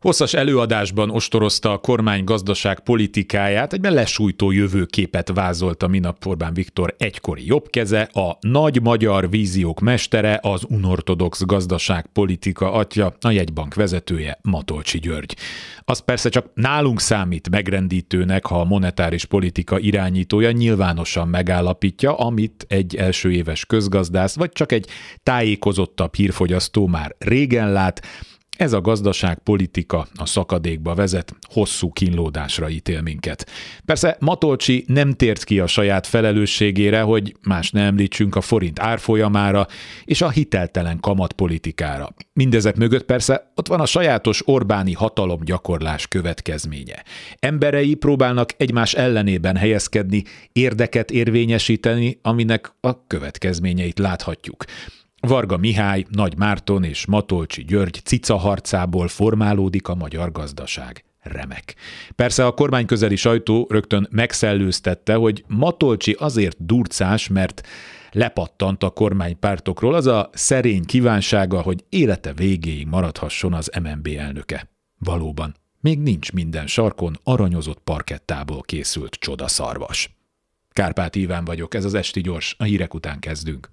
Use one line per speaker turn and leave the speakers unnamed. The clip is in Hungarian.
Hosszas előadásban ostorozta a kormány gazdaság politikáját, egyben lesújtó jövőképet vázolta minap Orbán Viktor egykori jobbkeze, a nagy magyar víziók mestere, az unortodox gazdaságpolitika atya, a jegybank vezetője Matolcsi György. Az persze csak nálunk számít megrendítőnek, ha a monetáris politika irányítója nyilvánosan megállapítja, amit egy első éves közgazdász vagy csak egy tájékozottabb hírfogyasztó már régen lát, ez a gazdaságpolitika a szakadékba vezet, hosszú kínlódásra ítél minket. Persze Matolcsi nem tért ki a saját felelősségére, hogy más ne említsünk a forint árfolyamára és a hiteltelen kamatpolitikára. Mindezek mögött persze ott van a sajátos Orbáni hatalomgyakorlás következménye. Emberei próbálnak egymás ellenében helyezkedni, érdeket érvényesíteni, aminek a következményeit láthatjuk. Varga Mihály, Nagy Márton és Matolcsi György cica harcából formálódik a magyar gazdaság. Remek. Persze a kormányközeli sajtó rögtön megszellőztette, hogy Matolcsi azért durcás, mert lepattant a kormánypártokról az a szerény kívánsága, hogy élete végéig maradhasson az MNB elnöke. Valóban, még nincs minden sarkon aranyozott parkettából készült csodaszarvas. Kárpát Iván vagyok, ez az Esti Gyors, a hírek után kezdünk.